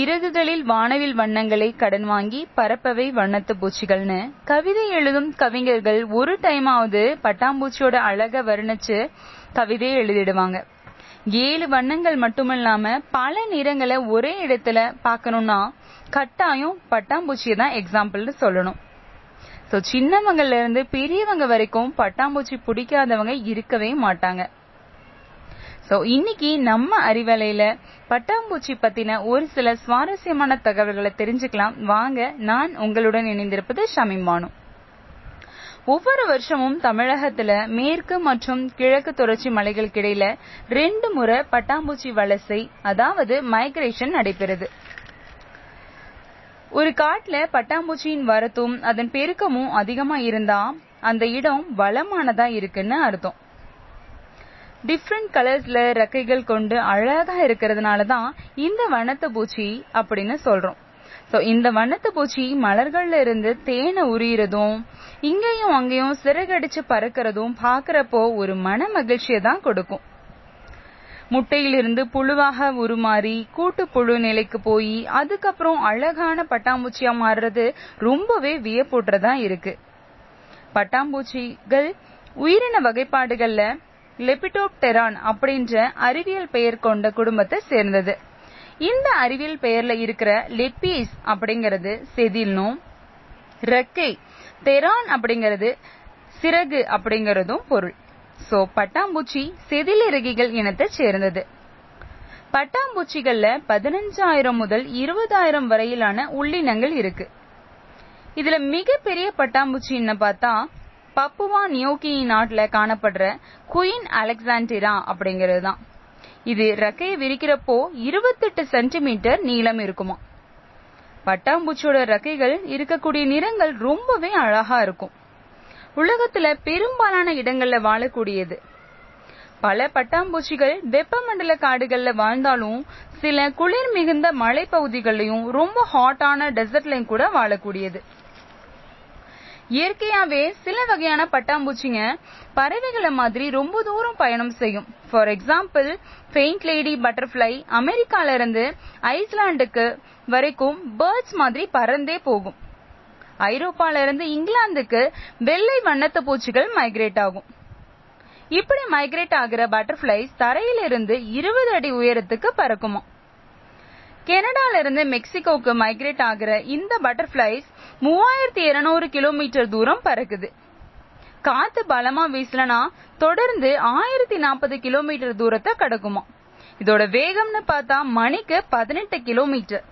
இறகுகளில் வானவில் வண்ணங்களை கடன் வாங்கி பரப்பவை வண்ணத்து பூச்சிகள்னு. கவிதை எழுதும் கவிஞர்கள் ஒரு டைமாவது பட்டாம்பூச்சியோட அழக வர்ணிச்சு கவிதையை எழுதிடுவாங்க. ஏழு வண்ணங்கள் மட்டுமில்லாம பல நிறங்களை ஒரே இடத்துல பார்க்கணும்னா கட்டாயம் பட்டாம்பூச்சியை தான் எக்ஸாம்பிள்னு சொல்லணும். சோ சின்னவங்கல இருந்து பெரியவங்க வரைக்கும் பட்டாம்பூச்சி பிடிக்காதவங்க இருக்கவே மாட்டாங்க. சோ இன்னைக்கு நம்ம அறிவலையில பட்டாம்பூச்சி பத்தின ஒரு சில சுவாரஸ்யமான தகவல்களை தெரிஞ்சுக்கலாம். வாங்க நான் உங்களுடன் இணைந்திருப்பது ஷமீம் பானு. ஒவ்வொரு வருஷமும் தமிழகத்துல மேற்கு மற்றும் கிழக்கு தொடர்ச்சி மலைகளுக்கு இடையில ரெண்டு முறை பட்டாம்பூச்சி வலசை அதாவது மைக்ரேஷன் நடைபெறுது. ஒரு காட்டுல பட்டாம்பூச்சியின் வரத்தும் அதன் பெருக்கமும் அதிகமா இருந்தா அந்த இடம் வளமானதா இருக்குன்னு அர்த்தம். டிஃப்ரெண்ட் கலர்ஸ்ல ரெக்கைகள் கொண்டு அழகா இருக்கிறதுனால தான் இந்த வண்ணத்து பூச்சி அப்படின்னு சொல்றோம். ஸோ இந்த வண்ணத்து பூச்சி மலர்கள்ல இருந்து தேனை உரியறதும் இங்கேயும் அங்கேயும் சிறகடிச்சு பறக்கிறதும் பாக்குறப்போ ஒரு மன மகிழ்ச்சியை தான் கொடுக்கும். முட்டையிலிருந்து புழுவாக உருமாறி கூட்டு புழு நிலைக்கு போய் அதுக்கப்புறம் அழகான பட்டாம்பூச்சியா மாறுறது ரொம்பவே வியப்பூட்டுறதா இருக்கு. பட்டாம்பூச்சிகள் உயிரின வகைப்பாடுகள்ல லெபிடோப்டெரான் அப்படின்ற அறிவியல் பெயர் கொண்ட குடும்பத்தை சேர்ந்தது. இந்த அறிவியல் பெயர்ல இருக்கிற லெப்பீஸ் அப்படிங்கிறது செதில்னும் ரெக்கை தெரான் அப்படிங்கிறது சிறகு அப்படிங்கறதும் பொருள். சோ பட்டாம்பூச்சி செதிலிறகிகள் இனத்தை சேர்ந்தது. பட்டாம்பூச்சிகள்ல பதினஞ்சாயிரம் முதல் இருபதாயிரம் வரையிலான உள்ளினங்கள் இருக்கு. இதுல மிகப்பெரிய பட்டாம்பூச்சி என்ன பார்த்தா பப்புவா நியோகி நாட்டில் காணப்படுற குயின் அலெக்சாண்டிரா அப்படிங்கிறது தான் இது ரெக்கையை விரிக்கிறப்போ இருபத்தெட்டு சென்டிமீட்டர் நீளம் இருக்குமா. பட்டாம்பூச்சியோட ரெக்கைகள் இருக்கக்கூடிய நிறங்கள் ரொம்பவே அழகா இருக்கும். உலகத்துல பெரும்பாலான இடங்கள்ல வாழக்கூடியது. பல பட்டாம்பூச்சிகள் வெப்பமண்டல காடுகள்ல வாழ்ந்தாலும் சில குளிர் மிகுந்த மலைப்பகுதிகள்லயும் ரொம்ப ஹாட்டான டெசர்ட்லயும் கூட வாழக்கூடியது. இயற்கையாவே சில வகையான பட்டாம்பூச்சிங்க பறவைகளை மாதிரி ரொம்ப தூரம் பயணம் செய்யும். For example paint lady butterfly அமெரிக்கால இருந்து ஐஸ்லாண்டுக்கு வரைக்கும் பேர்ட்ஸ் மாதிரி பறந்தே போகும். ஐரோப்பால இருந்து இங்கிலாந்துக்கு வெள்ளை வண்ணத்து பூச்சிகள் மைக்ரேட் ஆகும். இப்படி மைக்ரேட் ஆகிற பட்டர்ஃபிளைஸ் தரையிலிருந்து இருபது அடி உயரத்துக்கு பறக்குமா கனடால இருந்து மெக்சிகோக்கு மைக்ரேட் ஆகிற இந்த பட்டர்ஃபிளைஸ் மூவாயிரத்தி இருநூறு கிலோமீட்டர் தூரம் பறக்குது. காத்து பலமா வீசலனா தொடர்ந்து ஆயிரத்தி நாற்பது கிலோமீட்டர் தூரத்தை கடக்குமா இதோட வேகம்னு பார்த்தா மணிக்கு பதினெட்டு கிலோமீட்டர்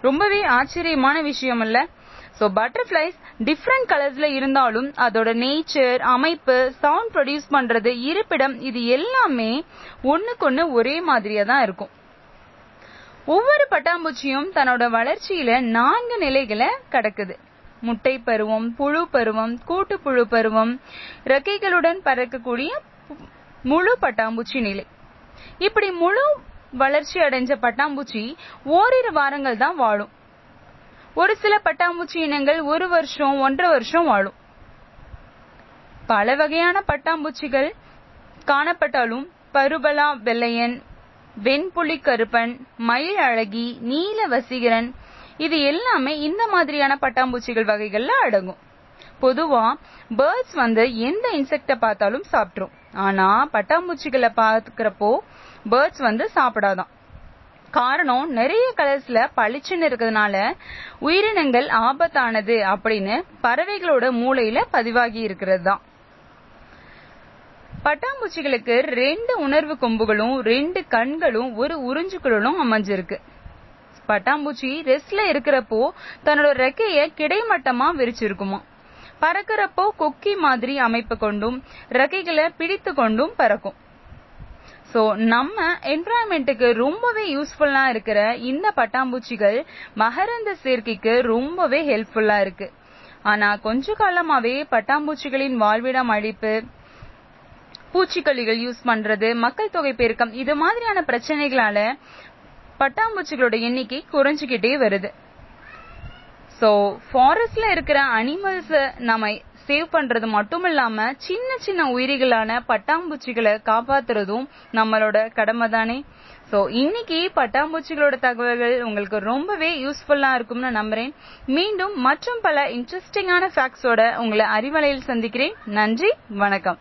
ரொம்பவே ஆச்சரியமான விஷயம் இல்ல? சோ பட்டர்ஃபிளைஸ் டிஃப்ரெண்ட் கலர்ஸ்ல இருந்தாலும் அதோட நேச்சர் அமைப்பு சவுண்ட் ப்ரொடியூஸ் பண்றது இருப்பிடம் இது எல்லாமே ஒண்ணுக்கொன்னு ஒரே மாதிரியா தான் இருக்கும். ஒவ்வொரு பட்டாம்பூச்சியும் தன்னோட வளர்ச்சியில நான்கு நிலைகளை கடக்குது. முட்டை பருவம் புழு பருவம் கூட்டு புழு பருவம் ரெக்கைகளுடன் பறக்கக்கூடிய முழு பட்டாம்பூச்சி நிலை. இப்படி முழு வளர்ச்சி அடைஞ்ச பட்டாம்பூச்சி ஓரிரு வாரங்கள் தான் வாழும். ஒரு சில பட்டாம்பூச்சி இனங்கள் ஒரு வருஷம் ஒன்றரை வருஷம் வாழும். பல வகையான பட்டாம்பூச்சிகள் காணப்பட்டாலும் பருபலா வெள்ளையன் வெண்புலி கருப்பன் மயில் அழகி நீல வசீகரன். இது எல்லாமே இந்த மாதிரியான பட்டாம்பூச்சிகள் வகைகள்ல அடங்கும். பொதுவா பேர்ட்ஸ் வந்து எந்த இன்செக்ட பார்த்தாலும் சாப்பிட்டுரும். ஆனா பட்டாம்பூச்சிகளை பாக்குறப்போ பேர்ட்ஸ் வந்து சாப்பிடாதான். காரணம் நிறைய கலர்ஸ்ல பளிச்சுன்னு இருக்கிறதுனால உயிரினங்கள் ஆபத்தானது அப்படின்னு பறவைகளோட மூளையில பதிவாகி இருக்கிறது தான் பட்டாம்பூச்சிகளுக்கு ரெண்டு உணர்வு கொம்புகளும் ரெண்டு கண்களும் ஒரு உறிஞ்சுக்குழலும் அமைஞ்சிருக்கு. பட்டாம்பூச்சி ரெஸ்ட்ல இருக்கிறப்போ தன்னோட ரெக்கைய கிடைமட்டமா விரிச்சிருக்குமா பறக்கிறப்போ கொக்கி மாதிரி அமைப்பு கொண்டும் ரெக்கைகளை பிடித்து கொண்டும் பறக்கும். சோ நம்ம என்விரான்மெண்ட்டுக்கு ரொம்பவே யூஸ்ஃபுல்லா இருக்கிற இந்த பட்டாம்பூச்சிகள் மகரந்த சேர்க்கைக்கு ரொம்பவே ஹெல்ப்ஃபுல்லா இருக்கு. ஆனா கொஞ்ச காலமாவே பட்டாம்பூச்சிகளின் வாழ்விடம் அழிப்பு பூச்சிக்கொல்லிகள் யூஸ் பண்றது மக்கள் தொகை பெருக்கம் இது மாதிரியான பிரச்சனைகளால பட்டாம்பூச்சிகளோட எண்ணிக்கை குறைஞ்சுக்கிட்டே வருது. சோ ஃபாரஸ்ட்ல இருக்கிற அனிமல்ஸ் நம்ம சேவ் பண்றது மட்டும் இல்லாம சின்ன சின்ன உயிரிகளான பட்டாம்பூச்சிகளை காப்பாத்துறதும் நம்மளோட கடமை தானே? சோ இன்னைக்கு பட்டாம்பூச்சிகளோட தகவல்கள் உங்களுக்கு ரொம்பவே யூஸ்ஃபுல்லா இருக்கும்னு நம்புறேன். மீண்டும் மற்றும் பல இன்ட்ரெஸ்டிங்கான ஃபேக்ட்ஸோட உங்களை அறிவலையில் சந்திக்கிறேன். நன்றி வணக்கம்.